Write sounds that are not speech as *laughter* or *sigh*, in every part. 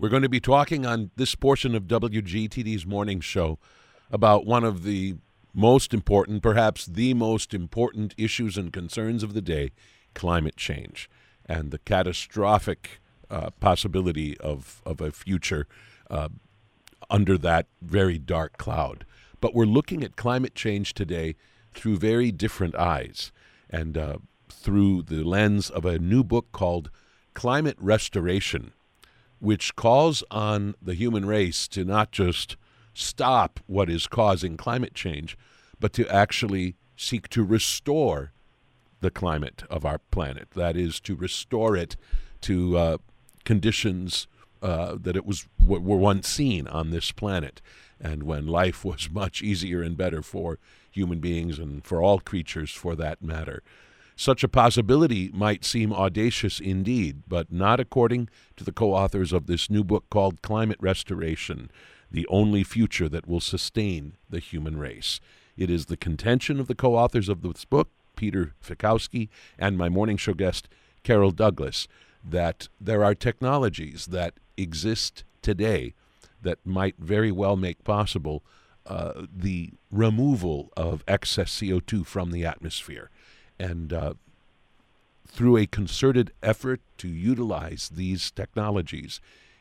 We're going to be talking on this portion of WGTD's morning show about one of the most important, perhaps the most important issues and concerns of the day climate change and the catastrophic uh, possibility of, of a future uh, under that very dark cloud. But we're looking at climate change today through very different eyes and uh, through the lens of a new book called Climate Restoration, which calls on the human race to not just stop what is causing climate change, but to actually seek to restore the climate of our planet. That is, to restore it to uh, conditions uh, that it was were once seen on this planet, and when life was *laughs* much easier and better for human beings and for all creatures, for that matter. Such a possibility might seem audacious indeed, but not according to the co authors of this new book called Climate Restoration The Only Future That Will Sustain the Human Race. It is the contention of the co authors of this book, Peter Fiekowsky, and my morning show guest, Carole Douglis, that there are technologies that exist today that might very well make possible uh, the removal of excess CO2 from the atmosphere and uh, through a concerted effort to utilize these technologies,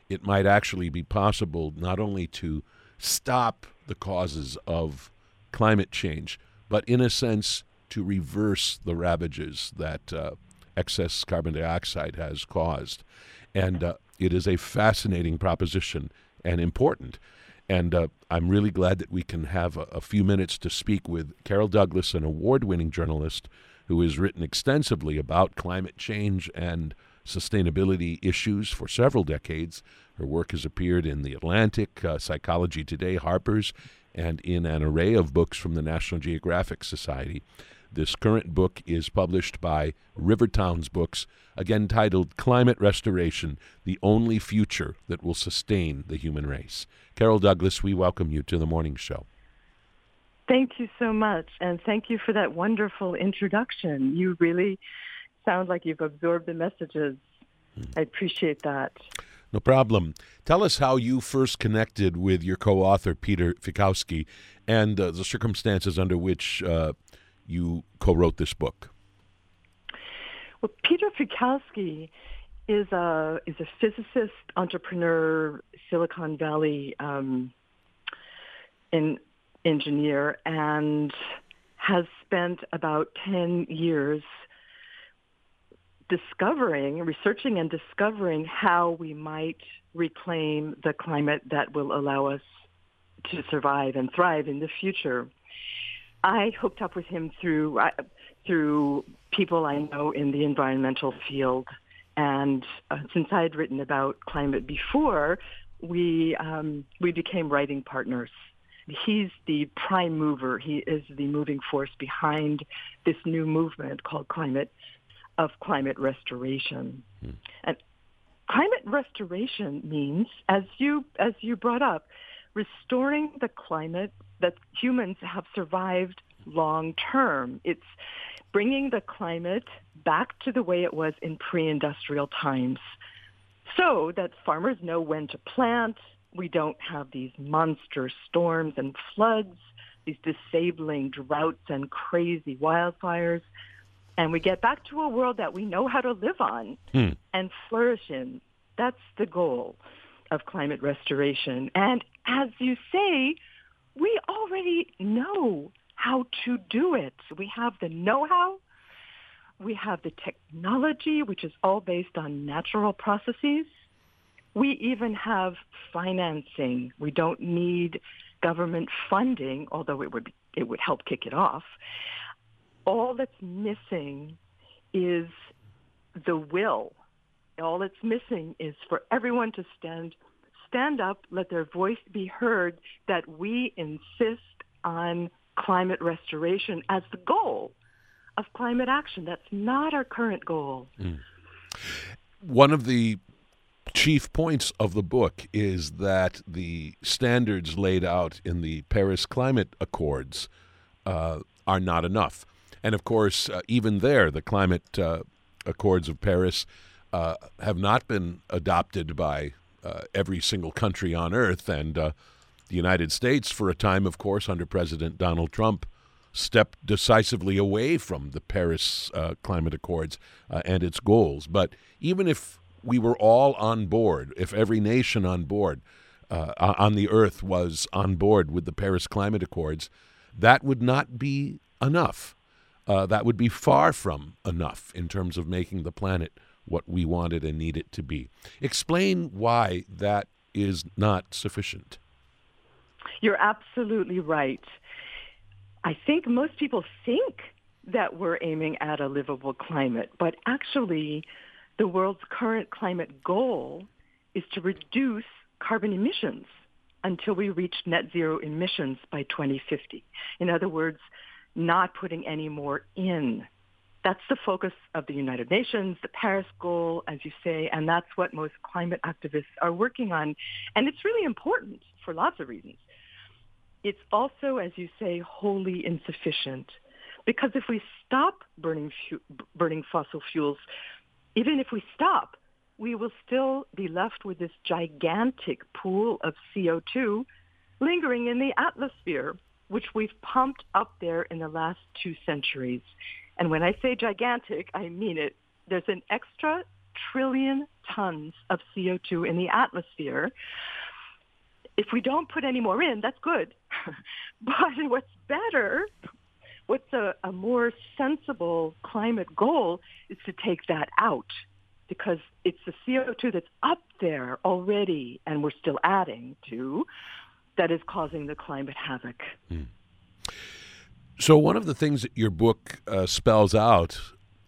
it might actually be possible not only to stop the causes of climate change, but in a sense to reverse the ravages that uh, excess carbon dioxide has caused. And uh, it is a fascinating proposition and important. And uh, I'm really glad that we can have a, a few minutes to speak with Carole Douglis, an award winning journalist who has written extensively about climate change and sustainability issues for several decades. Her work has appeared in The Atlantic, uh, Psychology Today, Harper's, and in an array of books from the National Geographic Society. This current book is published by Rivertowns Books, again titled Climate Restoration The Only Future That Will Sustain the Human Race. Carole Douglis, we welcome you to the morning show. Thank you so much. And thank you for that wonderful introduction. You really sound like you've absorbed the messages. I appreciate that. No problem. Tell us how you first connected with your co author, Peter Fiekowsky, and uh, the circumstances under which uh, you co wrote this book. Well, Peter Fiekowsky is a, is a physicist, entrepreneur, Silicon Valley um, in engineer and has spent about 10 years discovering, researching and discovering how we might reclaim the climate that will allow us to survive and thrive in the future. I hooked up with him through uh, through people I know in the environmental field, and uh, since I had written about climate before, we um, we became writing partners he's the prime mover. He is the moving force behind this new movement called climate of climate restoration. Hmm. And climate restoration means, as you as you brought up, restoring the climate that humans have survived long term. It's bringing the climate back to the way it was in pre-industrial times so that farmers know when to plant, we don't have these monster storms and floods, these disabling droughts and crazy wildfires. And we get back to a world that we know how to live on hmm. and flourish in. That's the goal of climate restoration. And as you say, we already know how to do it. We have the know-how. We have the technology, which is all based on natural processes. We even have financing. We don't need government funding, although it would it would help kick it off. All that's missing is the will. All that's missing is for everyone to stand stand up, let their voice be heard that we insist on climate restoration as the goal of climate action. That's not our current goal. Mm. One of the chief points of the book is that the standards laid out in the Paris Climate Accords uh, are not enough. And of course, uh, even there, the Climate uh, Accords of Paris uh, have not been adopted by uh, every single country on earth. And uh, the United States, for a time, of course, under President Donald Trump, stepped decisively away from the Paris Climate Accords and its goals. But even if we were all on board, if every nation on board uh, on the earth was on board with the Paris Climate Accords, that would not be enough. Uh, that would be far from enough in terms of making the planet what we wanted and need it to be. Explain why that is not sufficient. You're absolutely right. I think most people think that we're aiming at a livable climate, but actually, the world's current climate goal is to reduce carbon emissions until we reach net zero emissions by 2050. In other words, not putting any more in. That's the focus of the United Nations, the Paris goal, as you say, and that's what most climate activists are working on. And it's really important for lots of reasons. It's also, as you say, wholly insufficient. Because if we stop burning, fu- burning fossil fuels, even if we stop, we will still be left with this gigantic pool of CO2 lingering in the atmosphere, which we've pumped up there in the last two centuries. And when I say gigantic, I mean it. There's an extra trillion tons of CO2 in the atmosphere. If we don't put any more in, that's good. *laughs* but what's better, what's a, a more sensible climate goal is to take that out because it's the CO2 that's up there already and we're still adding to that is causing the climate havoc. Mm. So, one of the things that your book uh, spells out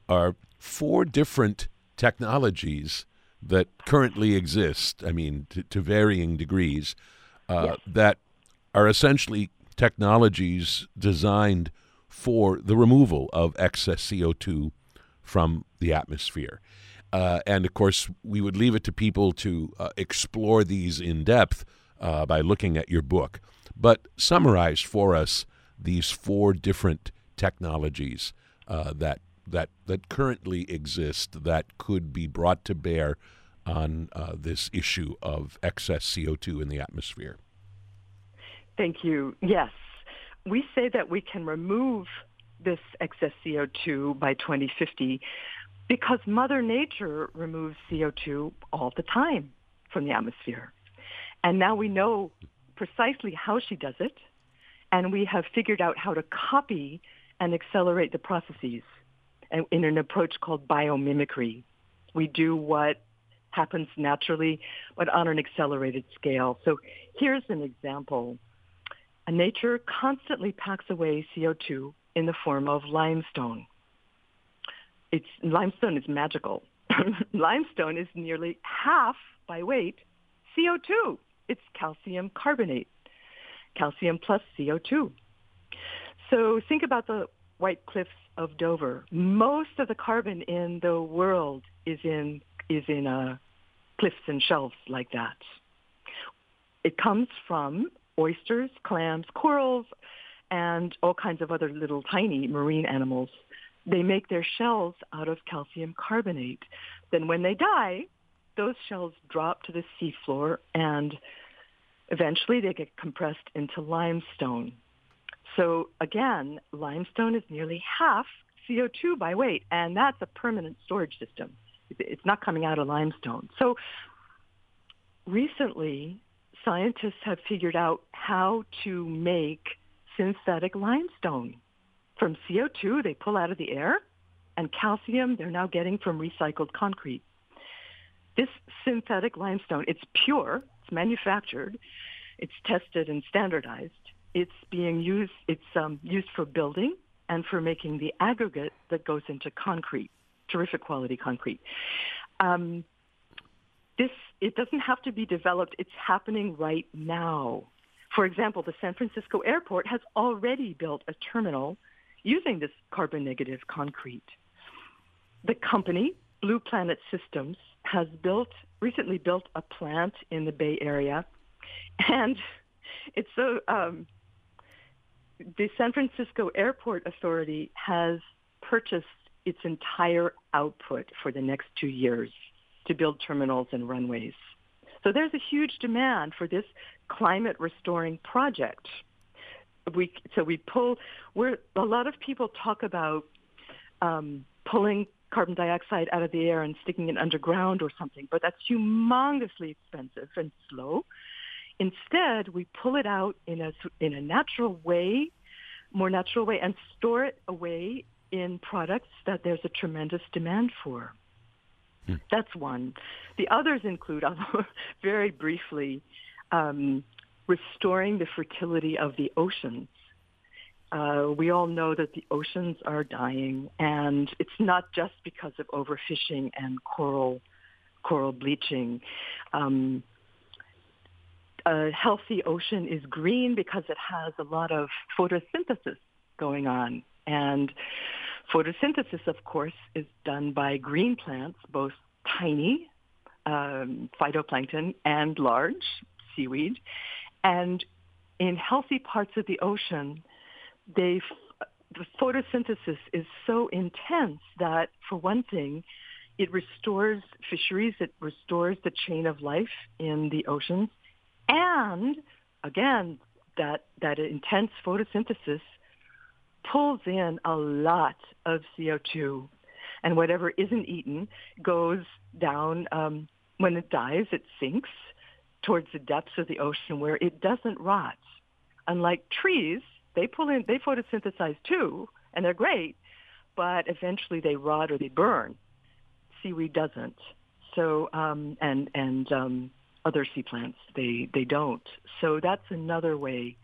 are four different technologies that currently exist, I mean, to, to varying degrees, uh, yes. that are essentially technologies designed for the removal of excess CO2 from the atmosphere. Uh, and of course, we would leave it to people to uh, explore these in depth uh, by looking at your book. But summarize for us these four different technologies uh, that that that currently exist that could be brought to bear on uh, this issue of excess CO2 in the atmosphere. Thank you. Yes, we say that we can remove this excess CO2 by 2050 because Mother Nature removes CO2 all the time from the atmosphere. And now we know precisely how she does it, and we have figured out how to copy and accelerate the processes in an approach called biomimicry. We do what happens naturally, but on an accelerated scale. So here's an example. Nature constantly packs away CO2 in the form of limestone it's limestone is magical. *laughs* limestone is nearly half by weight CO2. It's calcium carbonate, calcium plus CO2. So think about the White Cliffs of Dover. Most of the carbon in the world is in is in uh, cliffs and shelves like that. It comes from oysters, clams, corals, and all kinds of other little tiny marine animals they make their shells out of calcium carbonate. Then when they die, those shells drop to the seafloor and eventually they get compressed into limestone. So again, limestone is nearly half CO2 by weight, and that's a permanent storage system. It's not coming out of limestone. So recently, scientists have figured out how to make synthetic limestone from CO2 they pull out of the air and calcium they're now getting from recycled concrete. This synthetic limestone, it's pure, it's manufactured, it's tested and standardized. It's being used, it's um, used for building and for making the aggregate that goes into concrete, terrific quality concrete. Um, this, it doesn't have to be developed, it's happening right now. For example, the San Francisco airport has already built a terminal using this carbon negative concrete. The company, Blue Planet Systems, has built recently built a plant in the Bay Area, and it's so um, the San Francisco Airport Authority has purchased its entire output for the next two years to build terminals and runways. So there's a huge demand for this climate restoring project. We so we pull. We're a lot of people talk about um, pulling carbon dioxide out of the air and sticking it underground or something, but that's humongously expensive and slow. Instead, we pull it out in a in a natural way, more natural way, and store it away in products that there's a tremendous demand for. Hmm. That's one. The others include, *laughs* very briefly, um, restoring the fertility of the oceans. Uh, we all know that the oceans are dying, and it's not just because of overfishing and coral coral bleaching. Um, a healthy ocean is green because it has a lot of photosynthesis going on, and photosynthesis, of course, is done by green plants, both tiny um, phytoplankton and large seaweed, and in healthy parts of the ocean they the photosynthesis is so intense that, for one thing, it restores fisheries, it restores the chain of life in the oceans, and again, that that intense photosynthesis pulls in a lot of CO2, and whatever isn't eaten goes down. Um, when it dies, it sinks towards the depths of the ocean where it doesn't rot. Unlike trees, they pull in, they photosynthesize too, and they're great, but eventually they rot or they burn. Seaweed doesn't. So, um, and and um, other sea plants, they they don't. So that's another way,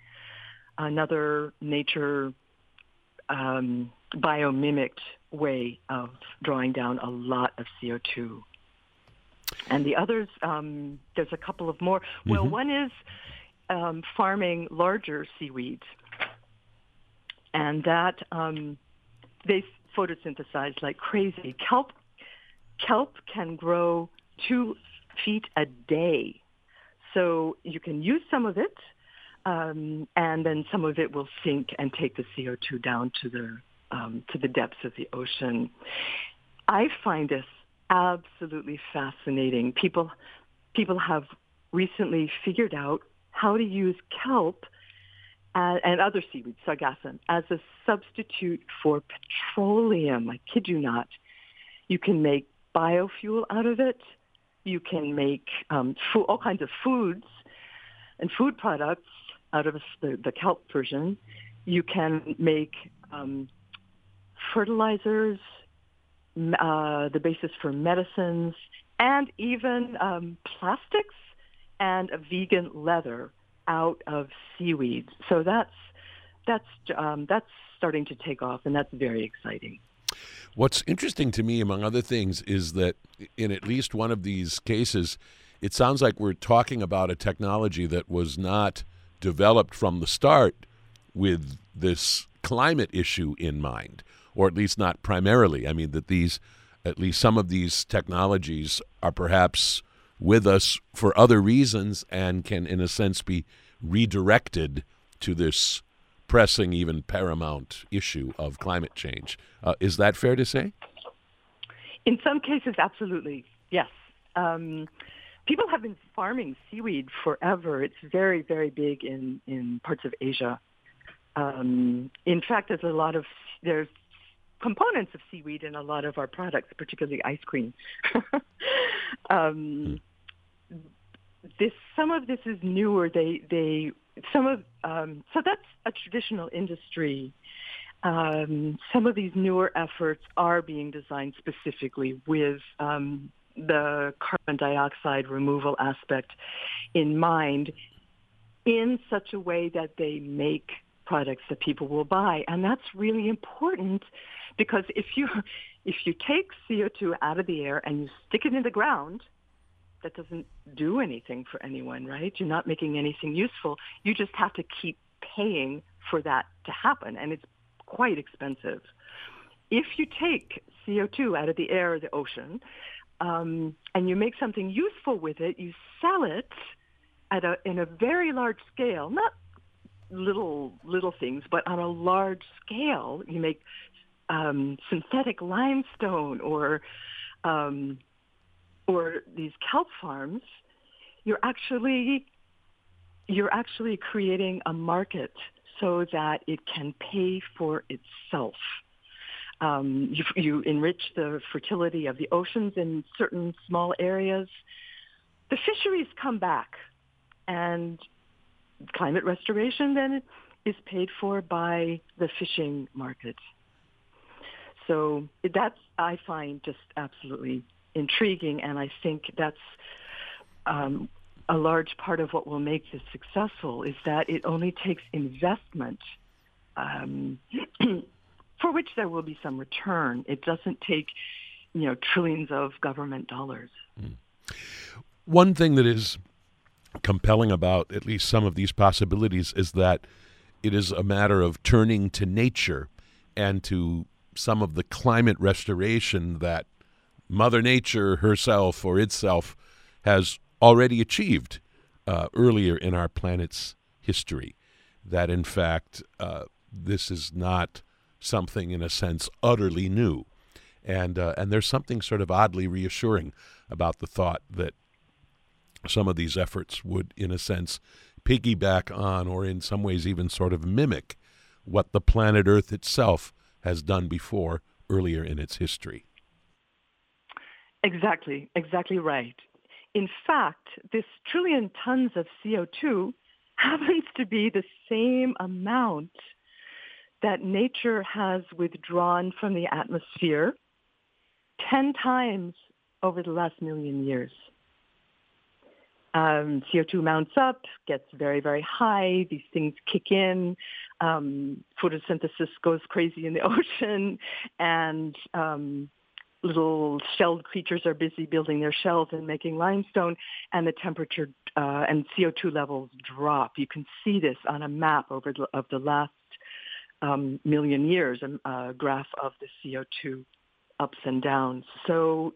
another nature um, biomimicked way of drawing down a lot of CO2. And the others, um, there's a couple of more. Well, mm-hmm. one is um, farming larger seaweeds and that um, they photosynthesize like crazy. Kelp kelp can grow two feet a day, so you can use some of it, um, and then some of it will sink and take the CO2 down to the um, to the depths of the ocean. I find this absolutely fascinating. People people have recently figured out how to use kelp uh, and other seaweed, sargassum, as a substitute for petroleum. I kid you not. You can make biofuel out of it. You can make um, all kinds of foods and food products out of the, the kelp version. You can make um, fertilizers, uh, the basis for medicines, and even um, plastics and a vegan leather out of seaweed. So that's that's um, that's starting to take off, and that's very exciting. What's interesting to me, among other things, is that in at least one of these cases, it sounds like we're talking about a technology that was not developed from the start with this climate issue in mind, or at least not primarily. I mean, that these, at least some of these technologies are perhaps with us for other reasons and can, in a sense, be redirected to this pressing, even paramount issue of climate change. Uh, is that fair to say? In some cases, absolutely, yes. Um, people have been farming seaweed forever. It's very, very big in, in parts of Asia. Um, in fact, there's a lot of there's components of seaweed in a lot of our products, particularly ice cream. *laughs* um, this some of this is newer. They they some of um, so that's a traditional industry. Um, some of these newer efforts are being designed specifically with um, the carbon dioxide removal aspect in mind, in such a way that they make products that people will buy, and that's really important because if you if you take CO2 out of the air and you stick it in the ground, that doesn't do anything for anyone, right? You're not making anything useful. You just have to keep paying for that to happen, and it's quite expensive. If you take CO2 out of the air or the ocean, um, and you make something useful with it, you sell it at a in a very large scale, not little little things, but on a large scale. You make um, synthetic limestone or um, or these kelp farms, you're actually you're actually creating a market so that it can pay for itself. Um, you, you enrich the fertility of the oceans in certain small areas. The fisheries come back, and climate restoration then is paid for by the fishing market. So that's I find just absolutely intriguing, and I think that's um, a large part of what will make this successful is that it only takes investment um, *clears throat* for which there will be some return. It doesn't take, you know, trillions of government dollars. Mm. One thing that is compelling about at least some of these possibilities is that it is a matter of turning to nature and to some of the climate restoration that Mother Nature herself or itself has already achieved uh, earlier in our planet's history. That in fact, uh, this is not something in a sense utterly new. And, uh, and there's something sort of oddly reassuring about the thought that some of these efforts would, in a sense, piggyback on or in some ways even sort of mimic what the planet Earth itself has done before earlier in its history. Exactly, exactly right. In fact, this trillion tons of CO2 *laughs* happens to be the same amount that nature has withdrawn from the atmosphere 10 times over the last million years. Um, CO2 mounts up, gets very, very high. These things kick in. Um, photosynthesis goes crazy in the *laughs* ocean, and um, little shelled creatures are busy building their shells and making limestone, and the temperature uh, and CO2 levels drop. You can see this on a map over the, of the last um, million years, a, graph of the CO2 ups and downs. So,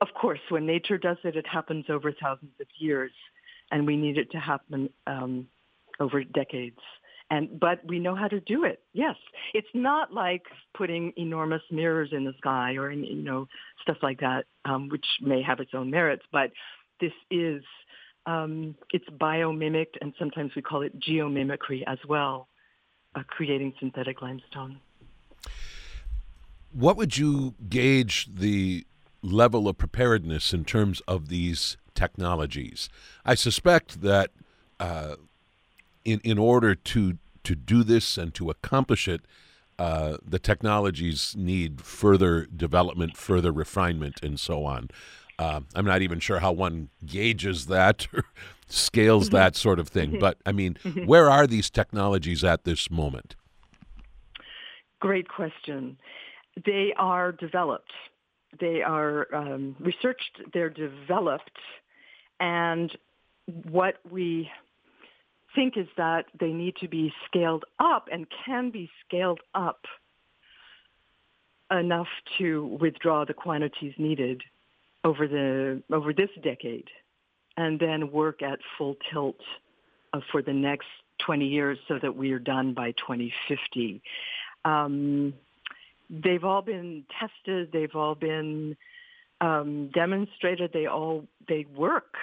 of course, when nature does it, it happens over thousands of years, and we need it to happen um, over decades. And but we know how to do it. Yes, it's not like putting enormous mirrors in the sky or you know stuff like that, um, which may have its own merits. But this is um, it's biomimicked, and sometimes we call it geomimicry as well, creating synthetic limestone. What would you gauge the level of preparedness in terms of these technologies? I suspect that uh, in in order to to do this and to accomplish it, uh, the technologies need further development, further refinement, and so on. Uh, I'm not even sure how one gauges that *laughs* or scales mm-hmm. that sort of thing. Mm-hmm. But I mean, mm-hmm. where are these technologies at this moment? Great question. They are developed. They are um, researched. They're developed, and what we think is that they need to be scaled up and can be scaled up enough to withdraw the quantities needed over the over this decade and then work at full tilt uh, for the next 20 years so that we are done by 2050. Um, they've all been tested. They've all been um, demonstrated. They all they work.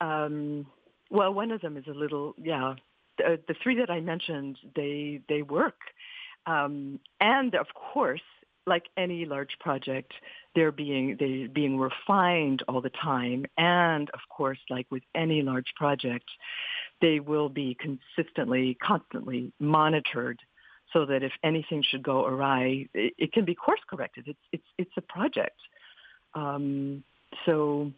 Um, well, one of them is a little, yeah. The, the three that I mentioned, they they work, um, and of course, like any large project, they're being they being refined all the time, and of course, like with any large project, they will be consistently, constantly monitored, so that if anything should go awry, it, it can be course corrected. It's it's it's a project. Um, so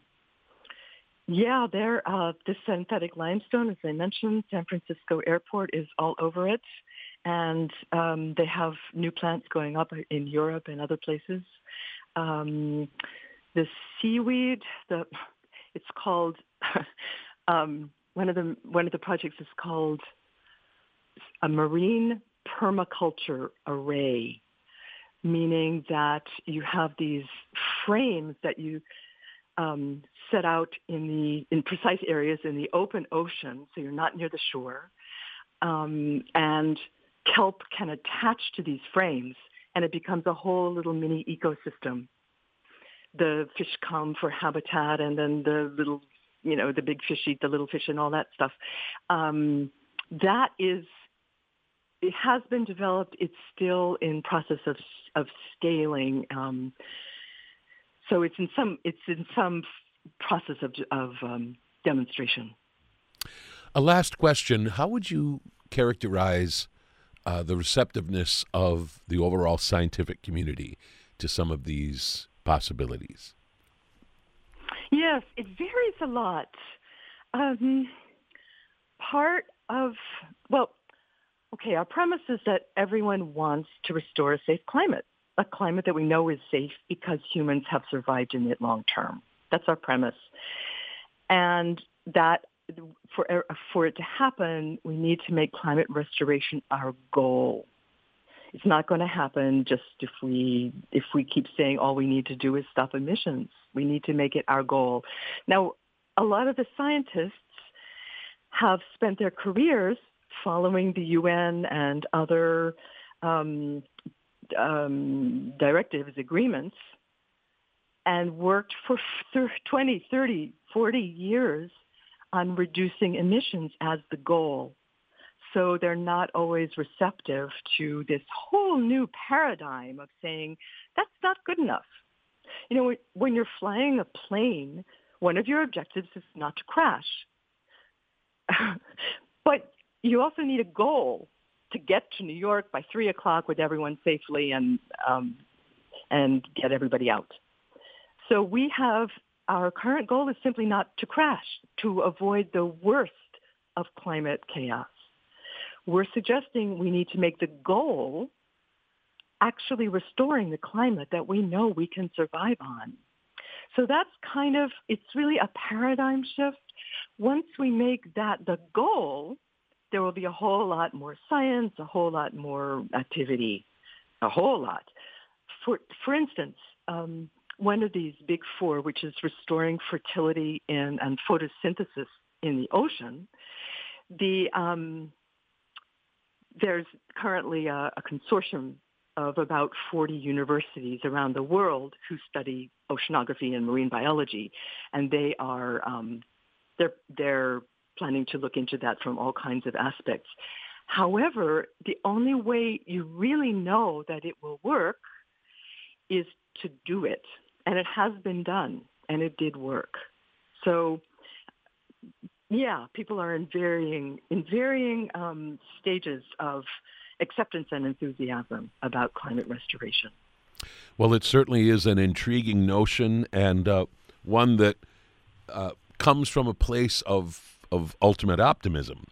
yeah, there. Uh, this synthetic limestone, as I mentioned, San Francisco Airport is all over it, and um, they have new plants going up in Europe and other places. Um, the seaweed, the it's called *laughs* um, one of the one of the projects is called a marine permaculture array, meaning that you have these frames that you um, set out in the in precise areas in the open ocean, so you're not near the shore, um, and kelp can attach to these frames, and it becomes a whole little mini ecosystem. The fish come for habitat, and then the little you know, the big fish eat the little fish and all that stuff. Um, that is, it has been developed. It's still in process of of scaling. Um, so it's in some it's in some process of of um, demonstration. A last question: How would you characterize uh, the receptiveness of the overall scientific community to some of these possibilities? Yes, it varies a lot. Um, part of, well, okay, our premise is that everyone wants to restore a safe climate, a climate that we know is safe because humans have survived in it long term. That's our premise. And that for, for it to happen, we need to make climate restoration our goal. It's not going to happen just if we if we keep saying all we need to do is stop emissions. We need to make it our goal. Now, a lot of the scientists have spent their careers following the UN and other um, um, directives, agreements, and worked for 20, 30, 40 years on reducing emissions as the goal. So they're not always receptive to this whole new paradigm of saying, that's not good enough. You know, when you're flying a plane, one of your objectives is not to crash. *laughs* but you also need a goal to get to New York by three o'clock with everyone safely and um, and get everybody out. So we have our current goal is simply not to crash, to avoid the worst of climate chaos. We're suggesting we need to make the goal actually restoring the climate that we know we can survive on. So that's kind of, it's really a paradigm shift. Once we make that the goal, there will be a whole lot more science, a whole lot more activity, a whole lot. For, for instance, um, one of these big four, which is restoring fertility in, and photosynthesis in the ocean, the, um, there's currently a, a consortium of about 40 universities around the world who study oceanography and marine biology, and they are um, they're they're planning to look into that from all kinds of aspects. However, the only way you really know that it will work is to do it, and it has been done, and it did work. So yeah, people are in varying in varying um, stages of acceptance and enthusiasm about climate restoration. Well, it certainly is an intriguing notion and uh, one that uh, comes from a place of of ultimate optimism.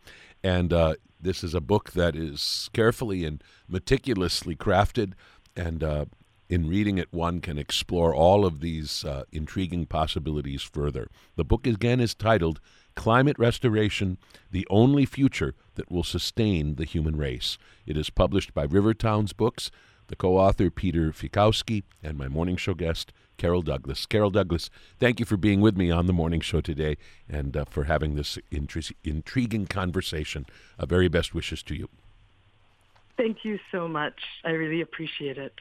And uh, this is a book that is carefully and meticulously crafted, and uh, in reading it, one can explore all of these uh, intriguing possibilities further. The book again is titled Climate Restoration The Only Future That Will Sustain the Human Race. It is published by Rivertowns Books, the co author Peter Fiekowsky, and my morning show guest, Carole Douglis. Carole Douglis, thank you for being with me on the morning show today and uh, for having this intri- intriguing conversation. Uh, very best wishes to you. Thank you so much. I really appreciate it.